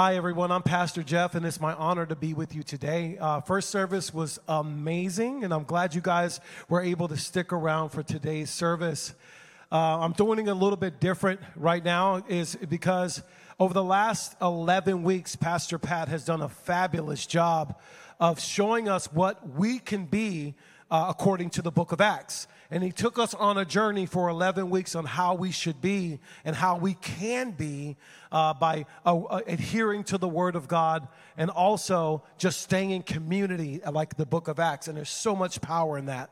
Hi, everyone. I'm Pastor Jeff, and it's my honor to be with you today. Uh, first service was amazing, and I'm glad you guys were able to stick around for today's service. Uh, I'm doing it a little bit different right now, is because over the last 11 weeks, Pastor Pat has done a fabulous job of showing us what we can be uh, according to the book of Acts. And he took us on a journey for 11 weeks on how we should be and how we can be uh, by uh, uh, adhering to the word of God and also just staying in community like the book of Acts. And there's so much power in that.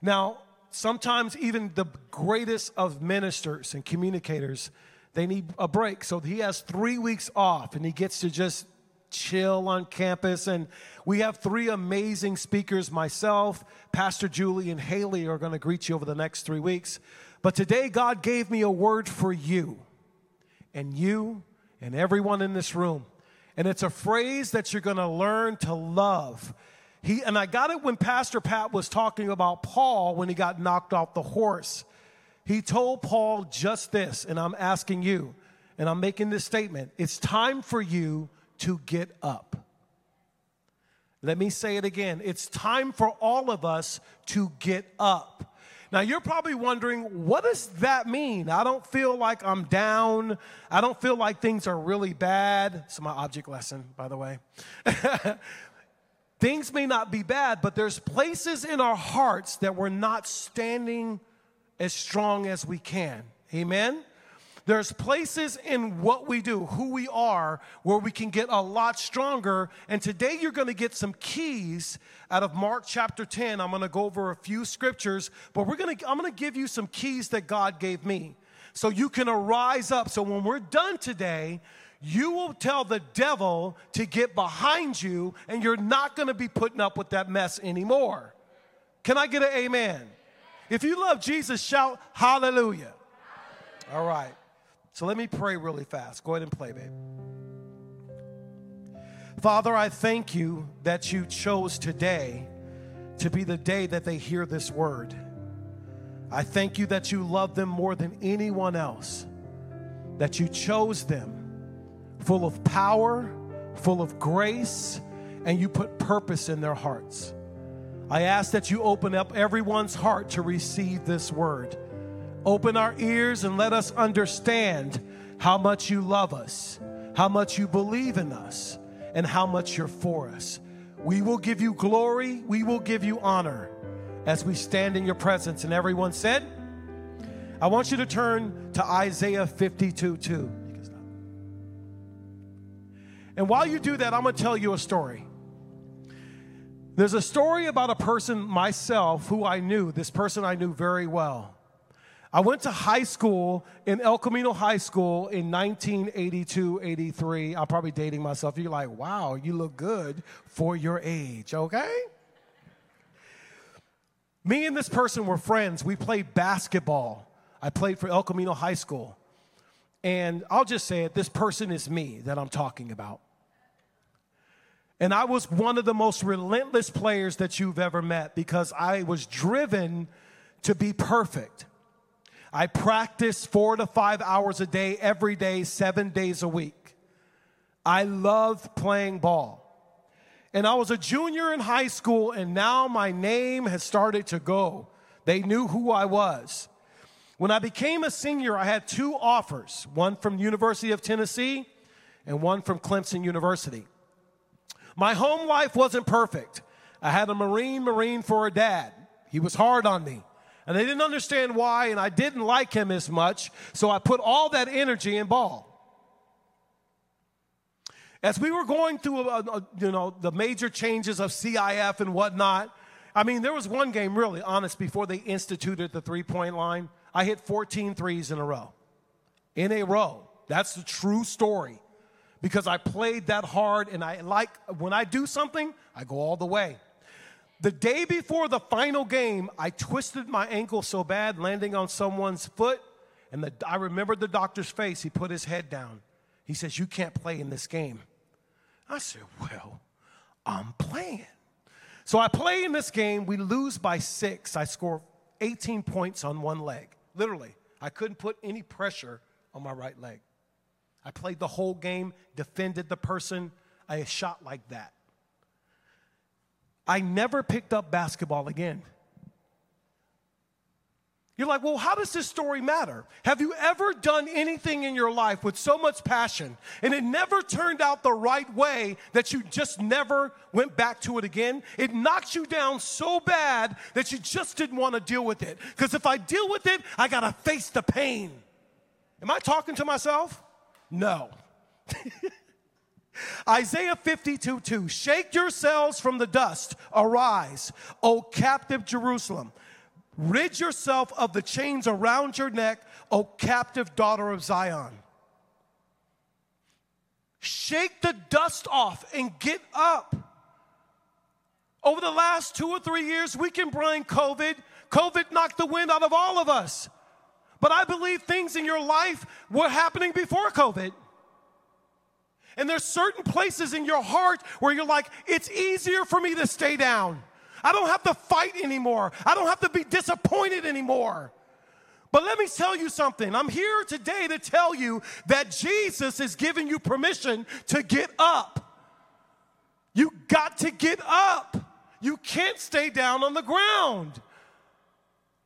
Now, sometimes even the greatest of ministers and communicators, they need a break. So he has three weeks off and he gets to just chill on campus. And we have three amazing speakers. Myself, Pastor Julie, and Haley are going to greet you over the next three weeks. But today, God gave me a word for you and you and everyone in this room. And it's a phrase that you're going to learn to love. He, and I got it when Pastor Pat was talking about Paul when he got knocked off the horse. He told Paul just this, and I'm asking you, and I'm making this statement it's time for you to get up. Let me say it again. It's time for all of us to get up. Now, you're probably wondering, what does that mean? I don't feel like I'm down. I don't feel like things are really bad. It's my object lesson, by the way. things may not be bad, but there's places in our hearts that we're not standing as strong as we can. Amen? There's places in what we do, who we are, where we can get a lot stronger. And today you're going to get some keys out of Mark chapter 10. I'm going to go over a few scriptures, but we're going to I'm going to give you some keys that God gave me. So you can arise up. So when we're done today, you will tell the devil to get behind you and you're not going to be putting up with that mess anymore. Can I get an amen? If you love Jesus, shout hallelujah. All right. So let me pray really fast. Go ahead and play, babe. Father, I thank you that you chose today to be the day that they hear this word. I thank you that you love them more than anyone else, that you chose them full of power, full of grace, and you put purpose in their hearts. I ask that you open up everyone's heart to receive this word. Open our ears and let us understand how much you love us, how much you believe in us, and how much you're for us. We will give you glory, we will give you honor as we stand in your presence. And everyone said, I want you to turn to Isaiah 52 2. And while you do that, I'm going to tell you a story. There's a story about a person, myself, who I knew, this person I knew very well. I went to high school in El Camino High School in 1982, 83. I'm probably dating myself. You're like, wow, you look good for your age, okay? Me and this person were friends. We played basketball. I played for El Camino High School. And I'll just say it this person is me that I'm talking about. And I was one of the most relentless players that you've ever met because I was driven to be perfect. I practice four to five hours a day, every day, seven days a week. I love playing ball. And I was a junior in high school, and now my name has started to go. They knew who I was. When I became a senior, I had two offers one from the University of Tennessee and one from Clemson University. My home life wasn't perfect. I had a Marine Marine for a dad. He was hard on me. And they didn't understand why, and I didn't like him as much, so I put all that energy in ball. As we were going through, a, a, you know, the major changes of CIF and whatnot, I mean, there was one game, really honest, before they instituted the three-point line. I hit 14 threes in a row. In a row. That's the true story. Because I played that hard, and I like, when I do something, I go all the way. The day before the final game, I twisted my ankle so bad, landing on someone's foot. And the, I remembered the doctor's face. He put his head down. He says, You can't play in this game. I said, Well, I'm playing. So I play in this game. We lose by six. I score 18 points on one leg. Literally, I couldn't put any pressure on my right leg. I played the whole game, defended the person. I shot like that. I never picked up basketball again. You're like, well, how does this story matter? Have you ever done anything in your life with so much passion and it never turned out the right way that you just never went back to it again? It knocks you down so bad that you just didn't want to deal with it. Because if I deal with it, I got to face the pain. Am I talking to myself? No. Isaiah 52 2 Shake yourselves from the dust, arise, O captive Jerusalem. Rid yourself of the chains around your neck, O captive daughter of Zion. Shake the dust off and get up. Over the last two or three years, we can blame COVID. COVID knocked the wind out of all of us. But I believe things in your life were happening before COVID. And there's certain places in your heart where you're like, it's easier for me to stay down. I don't have to fight anymore. I don't have to be disappointed anymore. But let me tell you something. I'm here today to tell you that Jesus is giving you permission to get up. You got to get up. You can't stay down on the ground.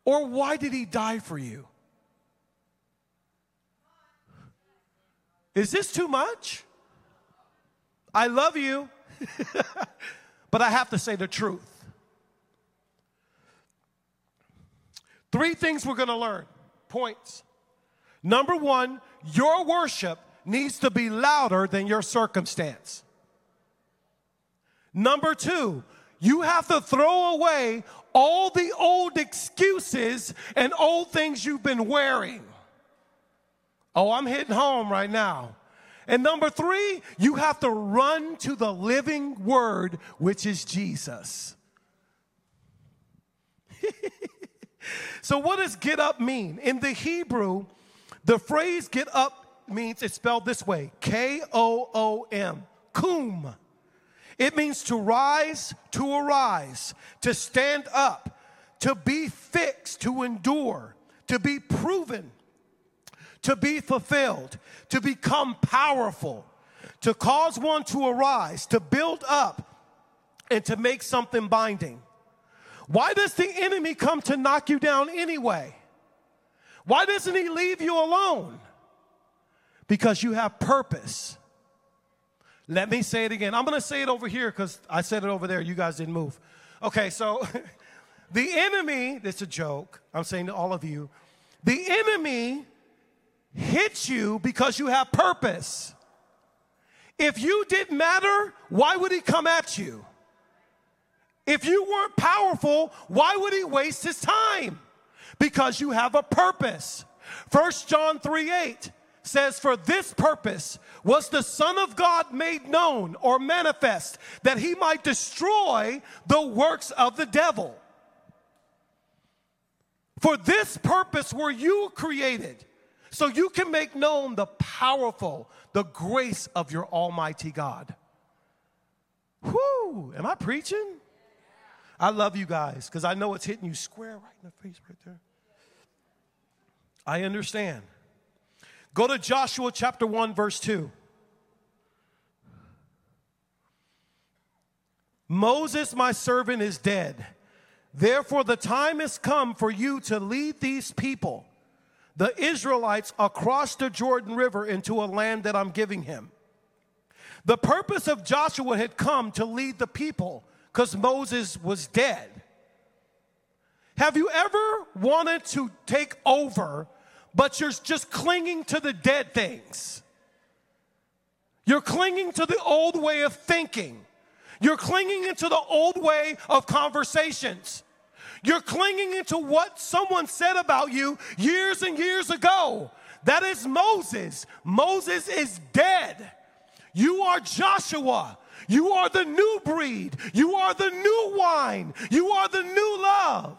Or why did he die for you? Is this too much? I love you, but I have to say the truth. Three things we're to learn points. Number one, your worship needs to be louder than your circumstance. Number two, you have to throw away all the old excuses and old things you've been wearing. Oh, I'm hitting home right now. And number three, you have to run to the living word, which is Jesus. so, what does get up mean? In the Hebrew, the phrase get up means it's spelled this way K O O M, kum. It means to rise, to arise, to stand up, to be fixed, to endure, to be proven, to be fulfilled, to become powerful, to cause one to arise, to build up, and to make something binding. Why does the enemy come to knock you down anyway? Why doesn't he leave you alone? Because you have purpose. Let me say it again. I'm going to say it over here because I said it over there. You guys didn't move. Okay, so the enemy, it's a joke. I'm saying to all of you, the enemy hits you because you have purpose. If you didn't matter, why would he come at you? If you weren't powerful, why would he waste his time? Because you have a purpose. First John 3 8 says, For this purpose was the Son of God made known or manifest, that he might destroy the works of the devil. For this purpose were you created so you can make known the powerful, the grace of your Almighty God. Whoo, am I preaching? I love you guys because I know it's hitting you square right in the face right there. I understand. Go to Joshua chapter 1, verse 2. Moses, my servant, is dead. Therefore, the time has come for you to lead these people the Israelites across the Jordan River into a land that I'm giving him. The purpose of Joshua had come to lead the people because Moses was dead. Have you ever wanted to take over, but you're just clinging to the dead things? You're clinging to the old way of thinking. You're clinging into the old way of conversations. You're clinging into what someone said about you years and years ago. That is Moses. Moses is dead. You are Joshua. You are the new breed. You are the new wine. You are the new love.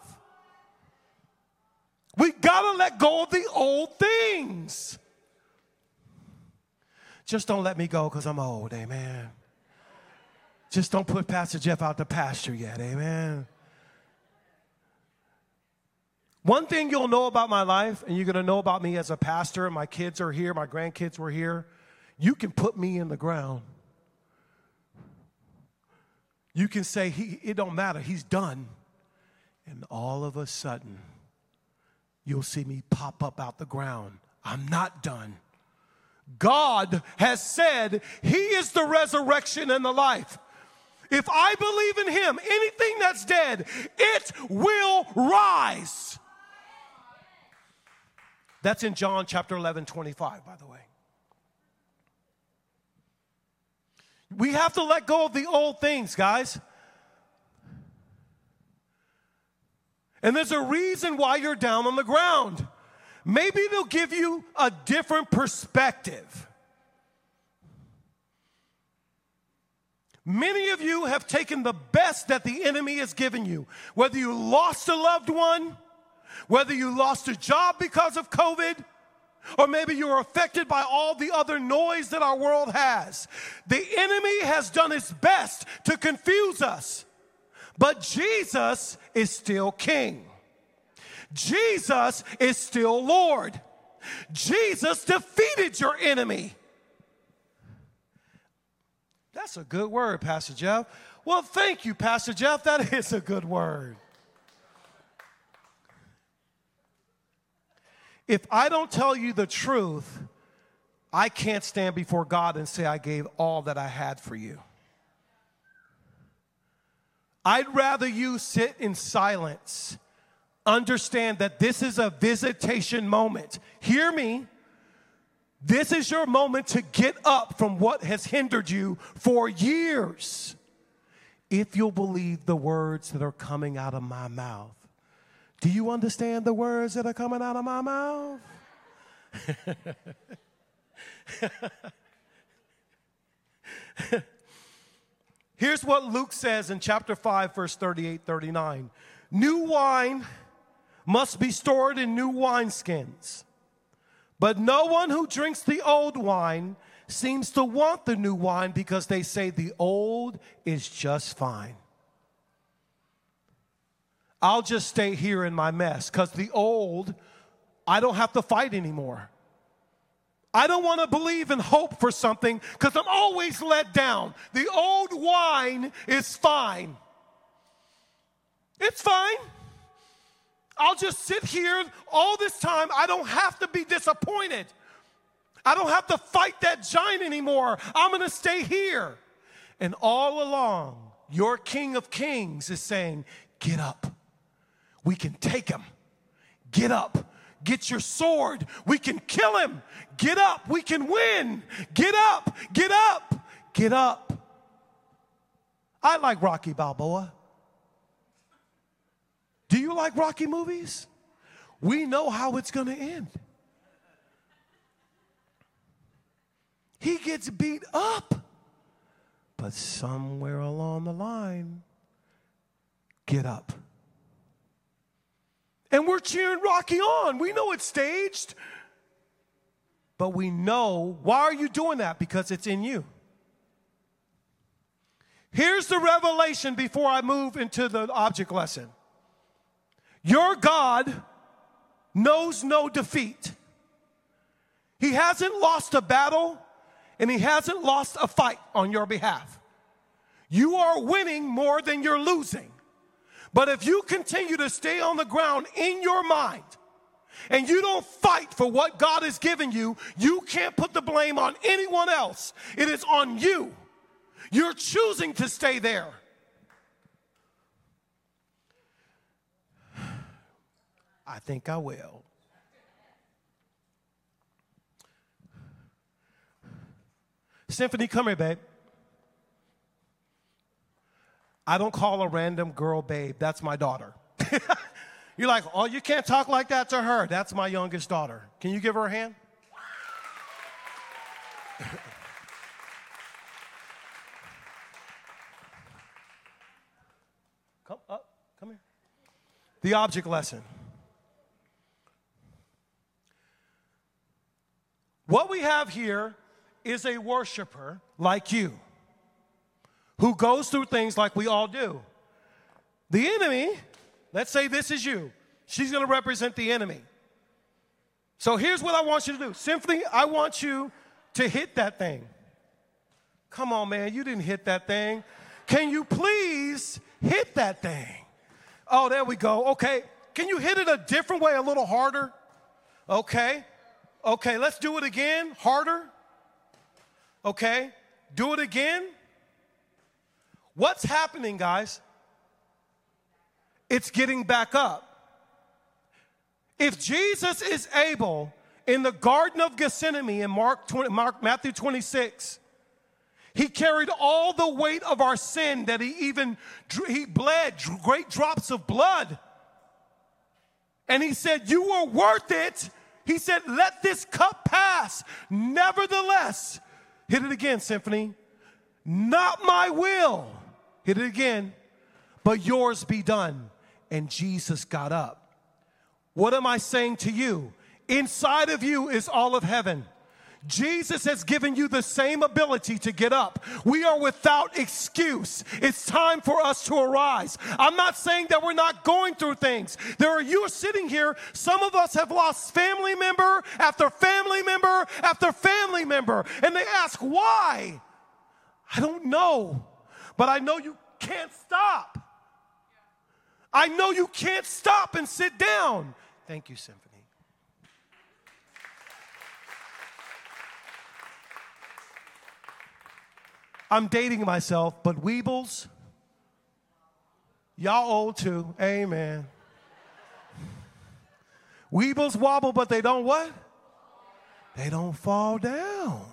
We gotta let go of the old things. Just don't let me go because I'm old, amen. Just don't put Pastor Jeff out the pasture yet, amen. One thing you'll know about my life, and you're going to know about me as a pastor, my kids are here, my grandkids were here. You can put me in the ground. You can say, he, it don't matter, he's done. And all of a sudden, you'll see me pop up out the ground. I'm not done. God has said he is the resurrection and the life. If I believe in him, anything that's dead, it will rise. That's in John chapter 11, 25, by the way. We have to let go of the old things, guys. And there's a reason why you're down on the ground. Maybe they'll give you a different perspective. Many of you have taken the best that the enemy has given you, whether you lost a loved one, whether you lost a job because of COVID, or maybe you're affected by all the other noise that our world has. The enemy has done his best to confuse us, but Jesus is still king. Jesus is still Lord. Jesus defeated your enemy. That's a good word, Pastor Jeff. Well, thank you, Pastor Jeff. That is a good word. If I don't tell you the truth, I can't stand before God and say I gave all that I had for you. I'd rather you sit in silence, understand that this is a visitation moment. Hear me. This is your moment to get up from what has hindered you for years. If you'll believe the words that are coming out of my mouth. Do you understand the words that are coming out of my mouth? Here's what Luke says in chapter 5, verse 38 39. New wine must be stored in new wineskins, but no one who drinks the old wine seems to want the new wine because they say the old is just fine. I'll just stay here in my mess because the old, I don't have to fight anymore. I don't want to believe and hope for something because I'm always let down. The old wine is fine. It's fine. I'll just sit here all this time. I don't have to be disappointed. I don't have to fight that giant anymore. I'm going to stay here. And all along, your King of Kings is saying, Get up. We can take him. Get up. Get your sword. We can kill him. Get up. We can win. Get up. Get up. Get up. I like Rocky Balboa. Do you like Rocky movies? We know how it's going to end. He gets beat up, but somewhere along the line, get up. And we're cheering Rocky on. We know it's staged. But we know why are you doing that? Because it's in you. Here's the revelation before I move into the object lesson. Your God knows no defeat. He hasn't lost a battle and he hasn't lost a fight on your behalf. You are winning more than you're losing. But if you continue to stay on the ground in your mind and you don't fight for what God has given you, you can't put the blame on anyone else. It is on you. You're choosing to stay there. I think I will. Symphony, come here, babe. I don't call a random girl babe. That's my daughter. You're like, oh, you can't talk like that to her. That's my youngest daughter. Can you give her a hand? come up, come here. The object lesson. What we have here is a worshiper like you who goes through things like we all do. The enemy, let's say this is you, she's to represent the enemy. So here's what I want you to do. Simply, I want you to hit that thing. Come on, man, you didn't hit that thing. Can you please hit that thing? Oh, there we go. Okay. Can you hit it a different way, a little harder? Okay. Okay, let's do it again. Harder. Okay. Do it again. What's happening, guys? It's getting back up. If Jesus is able in the Garden of Gethsemane in Mark, 20, Mark Matthew 26, he carried all the weight of our sin that he even he bled great drops of blood. And he said, "You were worth it." He said, "Let this cup pass. Nevertheless, hit it again, symphony. Not my will. Hit it again, but yours be done." And Jesus got up. What am I saying to you? Inside of you is all of heaven. Jesus has given you the same ability to get up. We are without excuse. It's time for us to arise. I'm not saying that we're not going through things. There are you sitting here, some of us have lost family member after family member after family member, and they ask why. I don't know, but I know you can't stop. I know you can't stop and sit down. Thank you, Symphony. I'm dating myself, but Weebles, y'all old too. Amen. Weebles wobble, but they don't what? They don't fall down.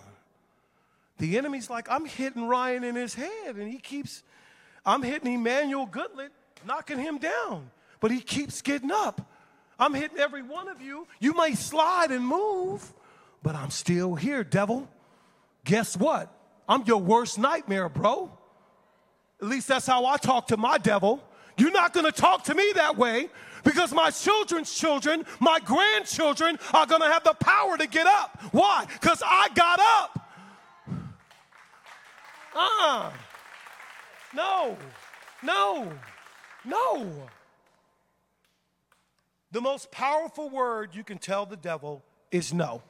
The enemy's like, I'm hitting Ryan in his head, and he keeps, I'm hitting Emmanuel Goodlet, knocking him down, but he keeps getting up. I'm hitting every one of you. You may slide and move, but I'm still here, devil. Guess what? I'm your worst nightmare, bro. At least that's how I talk to my devil. You're not gonna talk to me that way because my children's children, my grandchildren are gonna have the power to get up. Why? Because I got up. Uh uh No, no, no. The most powerful word you can tell the devil is no.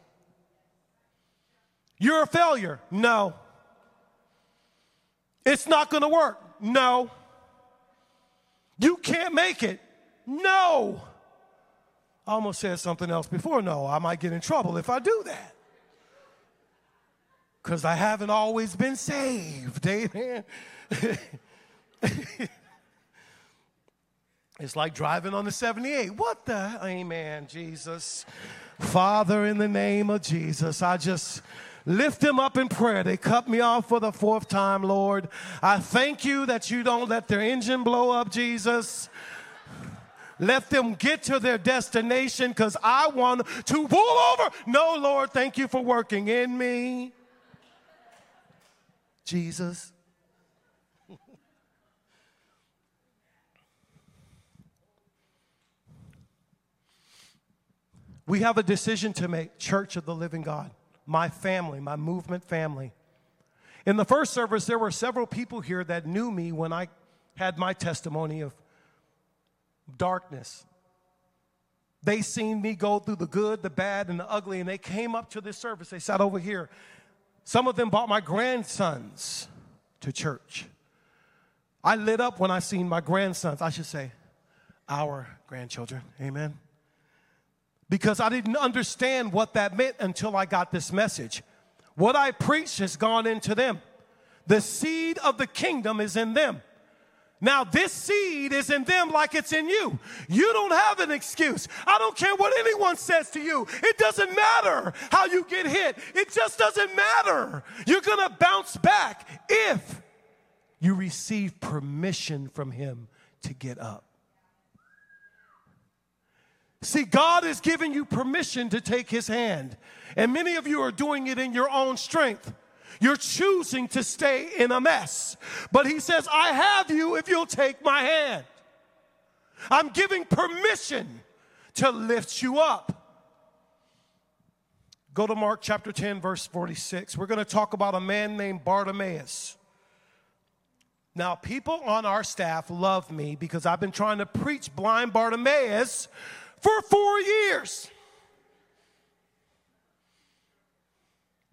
You're a failure. No. It's not going to work. No. You can't make it. No. I almost said something else before. No, I might get in trouble if I do that. Because I haven't always been saved. Amen. it's like driving on the 78. What the? Amen, Jesus. Father, in the name of Jesus, I just lift them up in prayer. They cut me off for the fourth time, Lord. I thank you that you don't let their engine blow up, Jesus. Let them get to their destination because I want to pull over. No, Lord, thank you for working in me. Jesus. we have a decision to make, Church of the Living God my family, my movement family. In the first service, there were several people here that knew me when I had my testimony of darkness. They seen me go through the good, the bad, and the ugly, and they came up to this service. They sat over here. Some of them brought my grandsons to church. I lit up when I seen my grandsons. I should say, our grandchildren. Amen because I didn't understand what that meant until I got this message. What I preach has gone into them. The seed of the kingdom is in them. Now, this seed is in them like it's in you. You don't have an excuse. I don't care what anyone says to you. It doesn't matter how you get hit. It just doesn't matter. You're going to bounce back if you receive permission from Him to get up. See, God is giving you permission to take His hand. And many of you are doing it in your own strength. You're choosing to stay in a mess. But He says, I have you if you'll take my hand. I'm giving permission to lift you up. Go to Mark chapter 10, verse 46. We're going to talk about a man named Bartimaeus. Now, people on our staff love me because I've been trying to preach blind Bartimaeus for four years.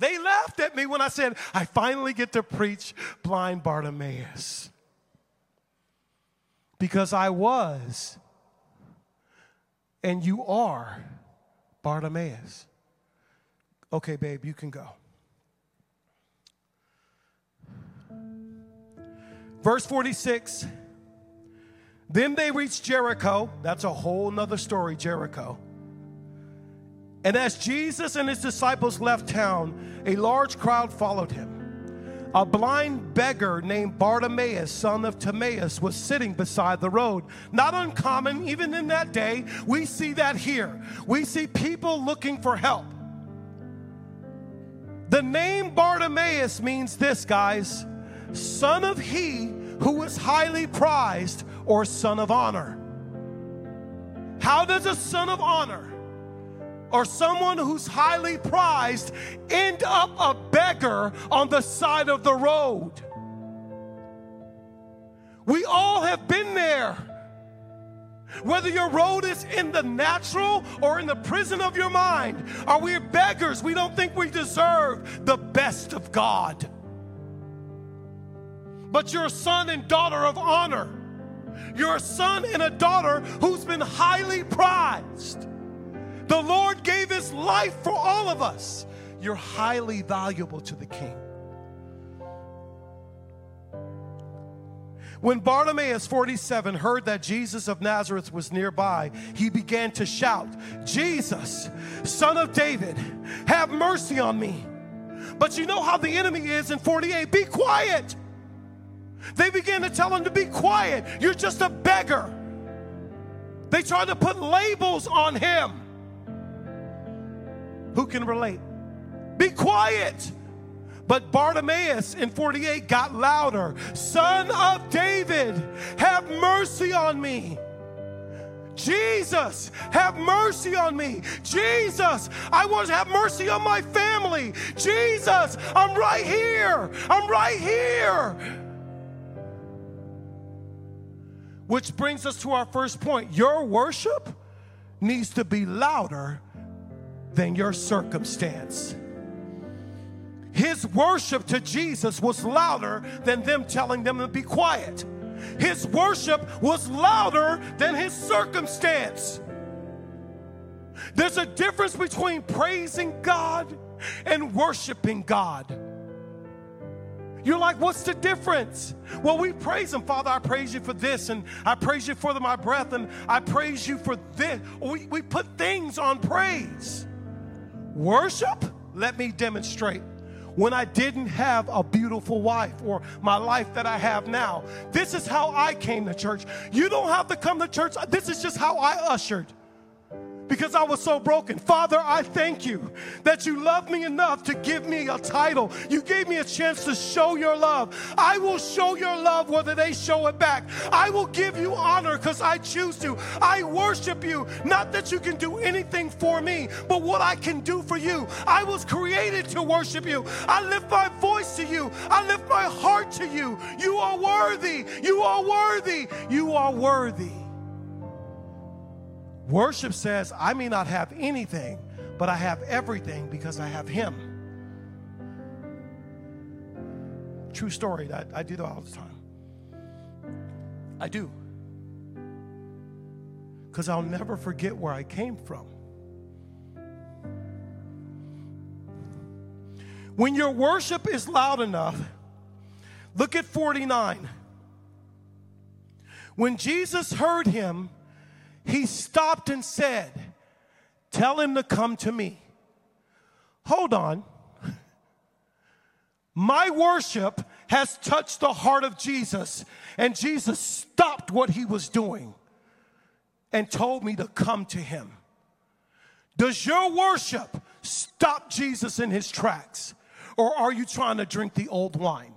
They laughed at me when I said, I finally get to preach blind Bartimaeus. Because I was, and you are Bartimaeus. Okay, babe, you can go. Verse 46 Then they reached Jericho. That's a whole nother story, Jericho. And as Jesus and his disciples left town, a large crowd followed him. A blind beggar named Bartimaeus, son of Timaeus, was sitting beside the road. Not uncommon, even in that day. We see that here. We see people looking for help. The name Bartimaeus means this, guys son of he who is highly prized, or son of honor. How does a son of honor? Or someone who's highly prized end up a beggar on the side of the road. We all have been there. Whether your road is in the natural or in the prison of your mind, are we beggars? We don't think we deserve the best of God. But you're a son and daughter of honor. You're a son and a daughter who's been highly prized. The Lord gave his life for all of us. You're highly valuable to the king. When Bartimaeus, 47, heard that Jesus of Nazareth was nearby, he began to shout, Jesus, son of David, have mercy on me. But you know how the enemy is in 48 be quiet. They began to tell him to be quiet. You're just a beggar. They tried to put labels on him. Who can relate? Be quiet. But Bartimaeus in 48 got louder Son of David, have mercy on me. Jesus, have mercy on me. Jesus, I want to have mercy on my family. Jesus, I'm right here. I'm right here. Which brings us to our first point. Your worship needs to be louder than your circumstance. His worship to Jesus was louder than them telling them to be quiet. His worship was louder than his circumstance. There's a difference between praising God and worshiping God. You're like, what's the difference? Well, we praise Him. Father, I praise you for this, and I praise you for my breath, and I praise you for this. We, we put things on praise. Worship, let me demonstrate. When I didn't have a beautiful wife or my life that I have now, this is how I came to church. You don't have to come to church. This is just how I ushered because I was so broken. Father, I thank you that you love me enough to give me a title. You gave me a chance to show your love. I will show your love whether they show it back. I will give you honor because I choose to. I worship you, not that you can do anything for me, but what I can do for you. I was created to worship you. I lift my voice to you. I lift my heart to you. You are worthy. You are worthy. You are worthy. Worship says, I may not have anything, but I have everything because I have Him. True story. I, I do that all the time. I do. Because I'll never forget where I came from. When your worship is loud enough, look at 49. When Jesus heard him, he stopped and said, Tell him to come to me. Hold on. My worship has touched the heart of Jesus, and Jesus stopped what he was doing and told me to come to him. Does your worship stop Jesus in his tracks, or are you trying to drink the old wine?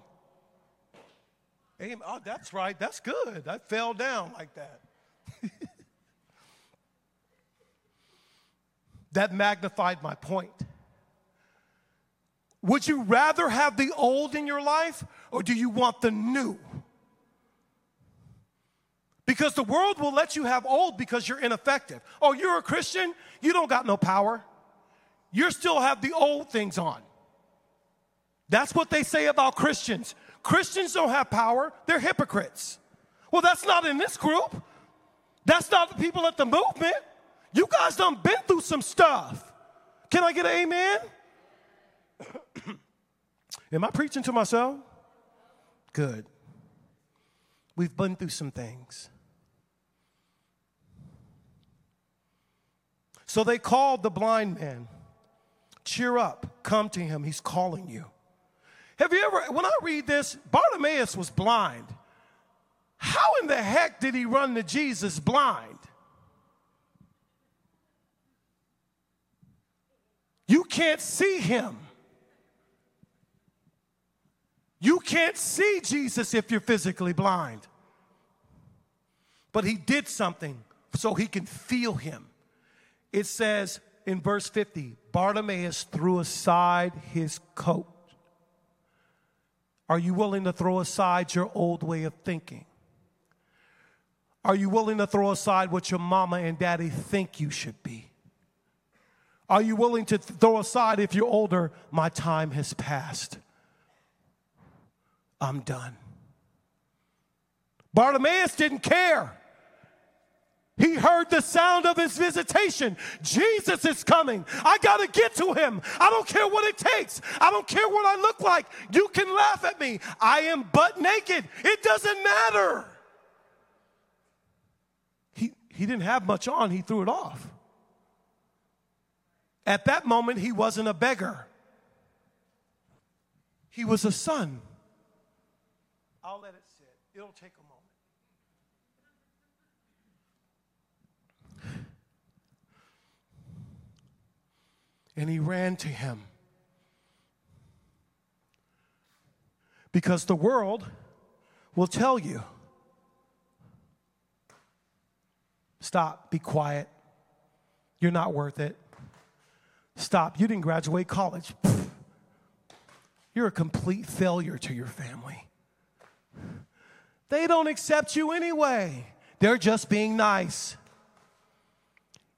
Amen. Oh, that's right. That's good. I fell down like that. That magnified my point. Would you rather have the old in your life or do you want the new? Because the world will let you have old because you're ineffective. Oh, you're a Christian? You don't got no power. You still have the old things on. That's what they say about Christians. Christians don't have power, they're hypocrites. Well, that's not in this group. That's not the people at the movement. You guys done been through some stuff. Can I get an amen? Am I preaching to myself? Good. We've been through some things. So they called the blind man. Cheer up, come to him, he's calling you. Have you ever, when I read this, Bartimaeus was blind. How in the heck did he run to Jesus blind? You can't see him. You can't see Jesus if you're physically blind. But he did something so he can feel him. It says in verse 50 Bartimaeus threw aside his coat. Are you willing to throw aside your old way of thinking? Are you willing to throw aside what your mama and daddy think you should be? Are you willing to throw aside if you're older, my time has passed? I'm done. Bartimaeus didn't care. He heard the sound of his visitation. Jesus is coming. I got to get to him. I don't care what it takes. I don't care what I look like. You can laugh at me. I am butt naked. It doesn't matter. He, he didn't have much on, he threw it off. At that moment, he wasn't a beggar, he was a son. I'll let it sit, it'll take a moment. And he ran to him. Because the world will tell you stop, be quiet, you're not worth it. Stop. You didn't graduate college. You're a complete failure to your family. They don't accept you anyway. They're just being nice.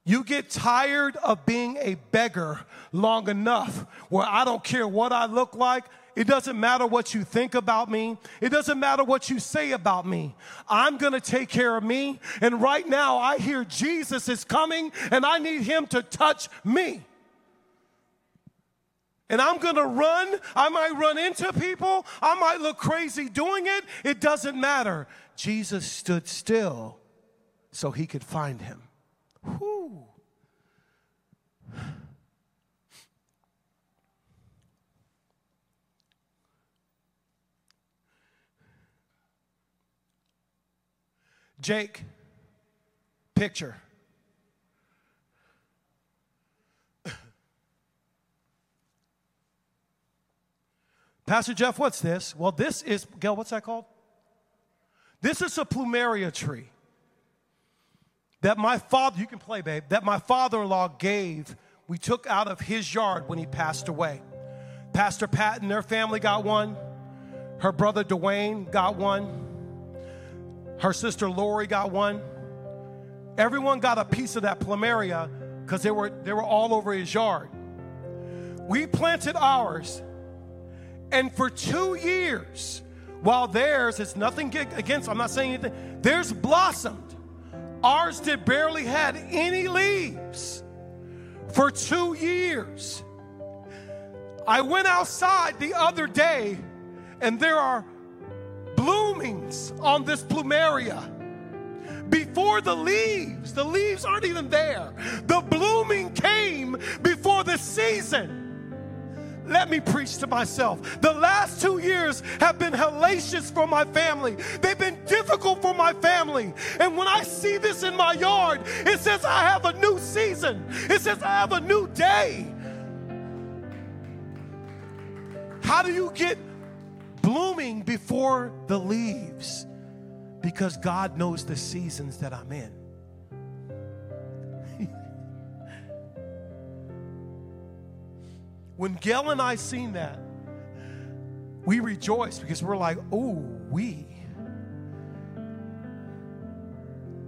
You get tired of being a beggar long enough where I don't care what I look like. It doesn't matter what you think about me. It doesn't matter what you say about me. I'm going to take care of me. And right now, I hear Jesus is coming and I need him to touch me and I'm gonna run. I might run into people. I might look crazy doing it. It doesn't matter. Jesus stood still so he could find him. Whew. Jake, picture. Pastor Jeff, what's this? Well, this is, Gail, what's that called? This is a plumeria tree that my father, you can play, babe, that my father in law gave, we took out of his yard when he passed away. Pastor Pat and their family got one. Her brother Dwayne got one. Her sister Lori got one. Everyone got a piece of that plumeria because they were, they were all over his yard. We planted ours and for two years, while theirs is nothing against, I'm not saying anything, theirs blossomed. Ours did barely had any leaves for two years. I went outside the other day and there are bloomings on this plumeria. Before the leaves, the leaves aren't even there. The blooming came before the season. Let me preach to myself. The last two years have been hellacious for my family. They've been difficult for my family. And when I see this in my yard, it says I have a new season, it says I have a new day. How do you get blooming before the leaves? Because God knows the seasons that I'm in. When Gail and I seen that, we rejoiced because we're like, oh, we.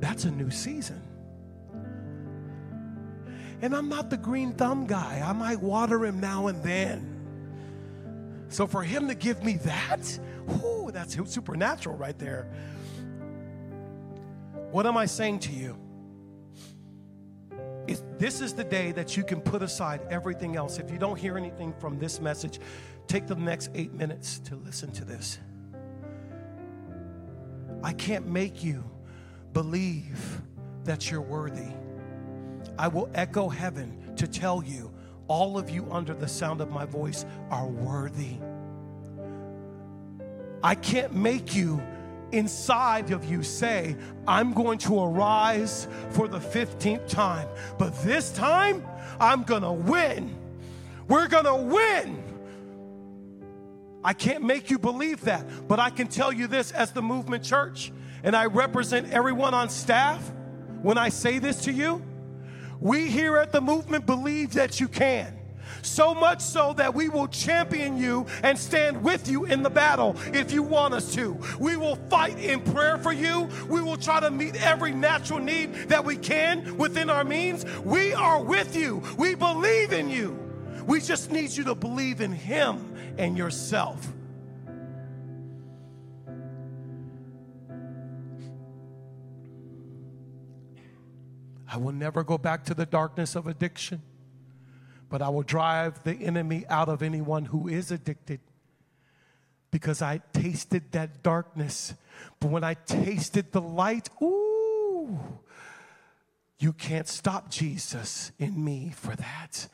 That's a new season. And I'm not the green thumb guy. I might water him now and then. So for him to give me that, whoo, that's supernatural right there. What am I saying to you? Is this is the day that you can put aside everything else. If you don't hear anything from this message, take the next eight minutes to listen to this. I can't make you believe that you're worthy. I will echo heaven to tell you all of you under the sound of my voice are worthy. I can't make you inside of you say, I'm going to arise for the 15th time, but this time I'm going to win. We're going to win. I can't make you believe that, but I can tell you this as the movement church, and I represent everyone on staff when I say this to you. We here at the movement believe that you can. So much so that we will champion you and stand with you in the battle if you want us to. We will fight in prayer for you. We will try to meet every natural need that we can within our means. We are with you. We believe in you. We just need you to believe in Him and yourself. I will never go back to the darkness of addiction, but I will drive the enemy out of anyone who is addicted because I tasted that darkness. But when I tasted the light, ooh, you can't stop Jesus in me for that.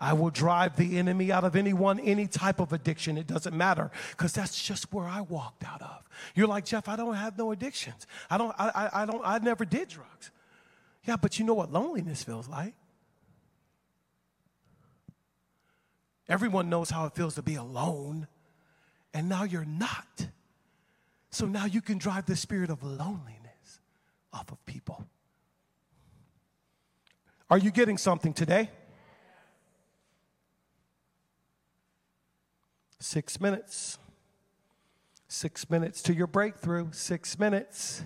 I will drive the enemy out of anyone, any type of addiction. It doesn't matter because that's just where I walked out of. You're like, Jeff, I don't have no addictions. I don't, I, I, I don't, I never did drugs. Yeah, but you know what loneliness feels like. Everyone knows how it feels to be alone, and now you're not. So now you can drive the spirit of loneliness off of people. Are you getting something today? Six minutes. Six minutes to your breakthrough. Six minutes.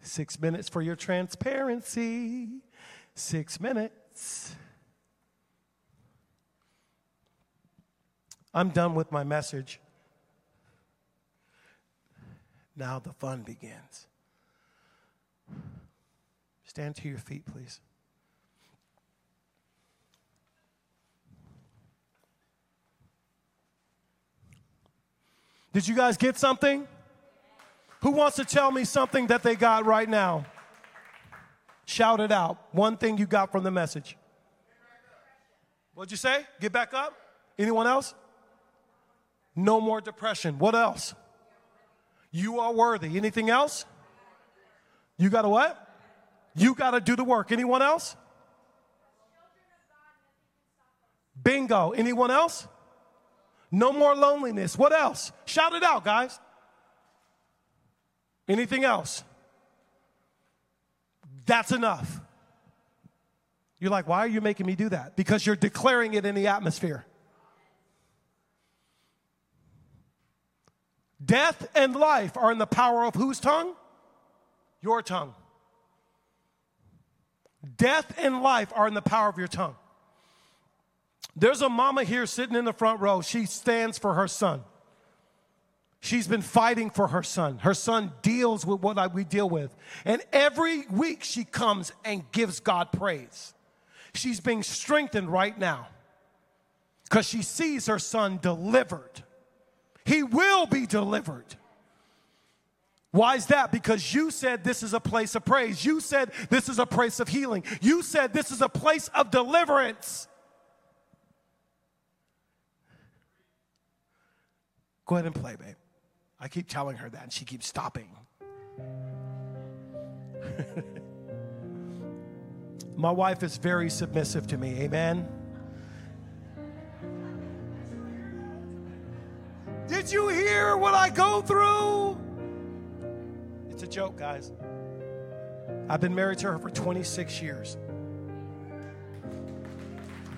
Six minutes for your transparency. Six minutes. I'm done with my message. Now the fun begins. Stand to your feet, please. Did you guys get something? Who wants to tell me something that they got right now? Shout it out. One thing you got from the message. What'd you say? Get back up? Anyone else? No more depression. What else? You are worthy. Anything else? You got to what? You got to do the work. Anyone else? Bingo. Anyone else? No more loneliness. What else? Shout it out, guys. Anything else? That's enough. You're like, why are you making me do that? Because you're declaring it in the atmosphere. Death and life are in the power of whose tongue? Your tongue. Death and life are in the power of your tongue. There's a mama here sitting in the front row. She stands for her son. She's been fighting for her son. Her son deals with what we deal with. And every week she comes and gives God praise. She's being strengthened right now because she sees her son delivered. He will be delivered. Why is that? Because you said this is a place of praise. You said this is a place of healing. You said this is a place of deliverance. Go ahead and play, babe. I keep telling her that, and she keeps stopping. My wife is very submissive to me. Amen. Did you hear what I go through? It's a joke, guys. I've been married to her for 26 years.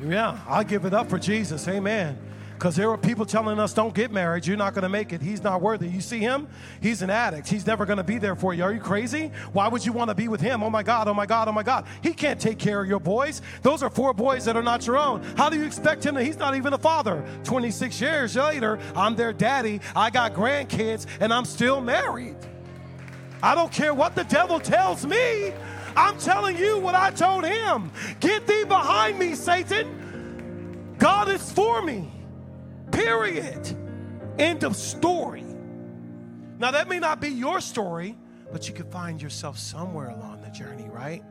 Yeah, I'll give it up for Jesus. Amen. Because there are people telling us, don't get married. You're not going to make it. He's not worthy. You see him? He's an addict. He's never going to be there for you. Are you crazy? Why would you want to be with him? Oh my God, oh my God, oh my God. He can't take care of your boys. Those are four boys that are not your own. How do you expect him to? He's not even a father. 26 years later, I'm their daddy. I got grandkids, and I'm still married. I don't care what the devil tells me. I'm telling you what I told him. Get thee behind me, Satan. God is for me. Period. End of story. Now, that may not be your story, but you could find yourself somewhere along the journey, right?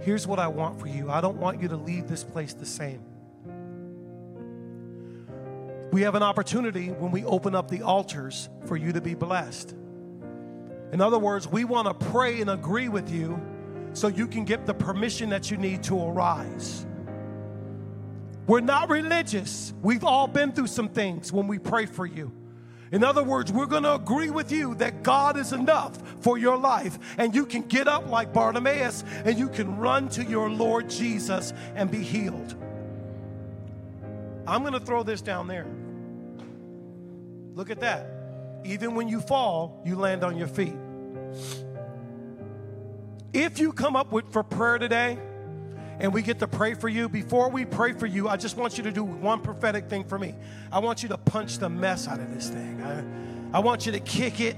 Here's what I want for you I don't want you to leave this place the same. We have an opportunity when we open up the altars for you to be blessed. In other words, we want to pray and agree with you so you can get the permission that you need to arise. We're not religious. We've all been through some things when we pray for you. In other words, we're going to agree with you that God is enough for your life, and you can get up like Bartimaeus and you can run to your Lord Jesus and be healed. I'm going to throw this down there. Look at that. Even when you fall, you land on your feet. If you come up with for prayer today, and we get to pray for you. Before we pray for you, I just want you to do one prophetic thing for me. I want you to punch the mess out of this thing. I, I want you to kick it.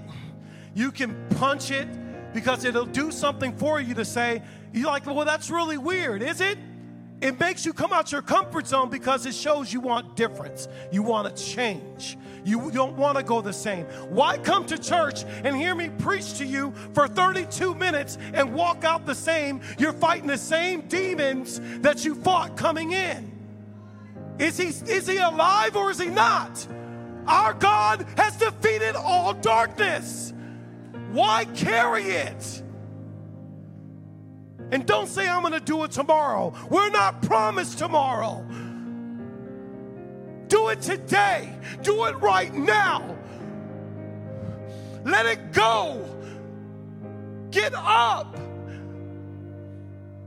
You can punch it because it'll do something for you to say, you're like, well, that's really weird, is it? It makes you come out your comfort zone because it shows you want difference. You want to change. You don't want to go the same. Why come to church and hear me preach to you for 32 minutes and walk out the same? You're fighting the same demons that you fought coming in. Is he, is he alive or is he not? Our God has defeated all darkness. Why carry it? And don't say, I'm going to do it tomorrow. We're not promised tomorrow. Do it today. Do it right now. Let it go. Get up.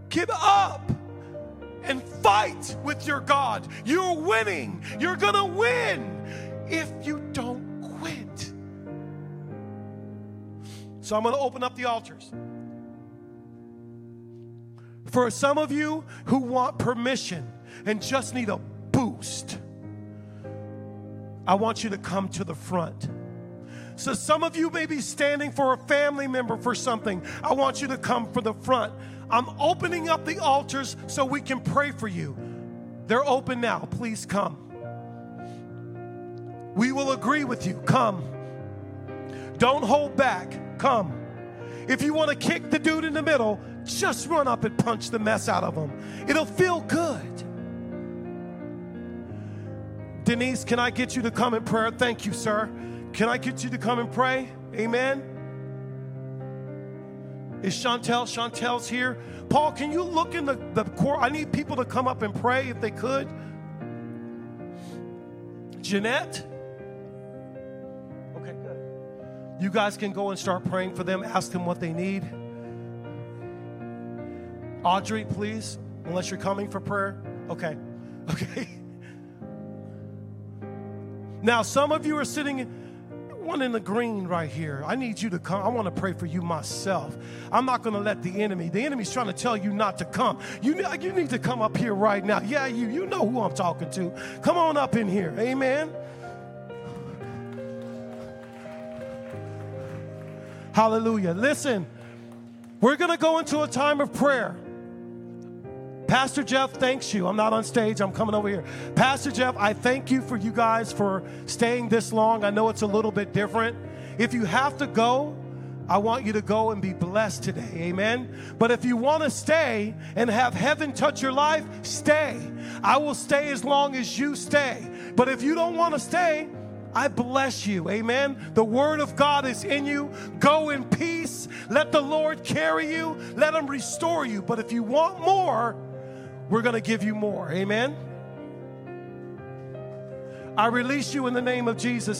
Get up and fight with your God. You're winning. You're going to win if you don't quit. So I'm going to open up the altars. For some of you who want permission and just need a boost, I want you to come to the front. So, some of you may be standing for a family member for something. I want you to come for the front. I'm opening up the altars so we can pray for you. They're open now. Please come. We will agree with you. Come. Don't hold back. Come. If you want to kick the dude in the middle, just run up and punch the mess out of them. It'll feel good. Denise, can I get you to come in prayer? Thank you, sir. Can I get you to come and pray? Amen. Is Chantel? Chantel's here. Paul, can you look in the, the core? I need people to come up and pray if they could. Jeanette? Okay, good. You guys can go and start praying for them, ask them what they need. Audrey, please, unless you're coming for prayer. Okay, okay. Now, some of you are sitting, one in the green right here. I need you to come. I want to pray for you myself. I'm not going to let the enemy, the enemy's trying to tell you not to come. You, you need to come up here right now. Yeah, you, you know who I'm talking to. Come on up in here. Amen. Hallelujah. Listen, we're going to go into a time of prayer. Pastor Jeff thanks you. I'm not on stage, I'm coming over here. Pastor Jeff, I thank you for you guys for staying this long. I know it's a little bit different. If you have to go, I want you to go and be blessed today. Amen. But if you want to stay and have heaven touch your life, stay. I will stay as long as you stay. But if you don't want to stay, I bless you. Amen. The word of God is in you. Go in peace. Let the Lord carry you. Let him restore you. But if you want more, we're going to give you more. Amen. I release you in the name of Jesus.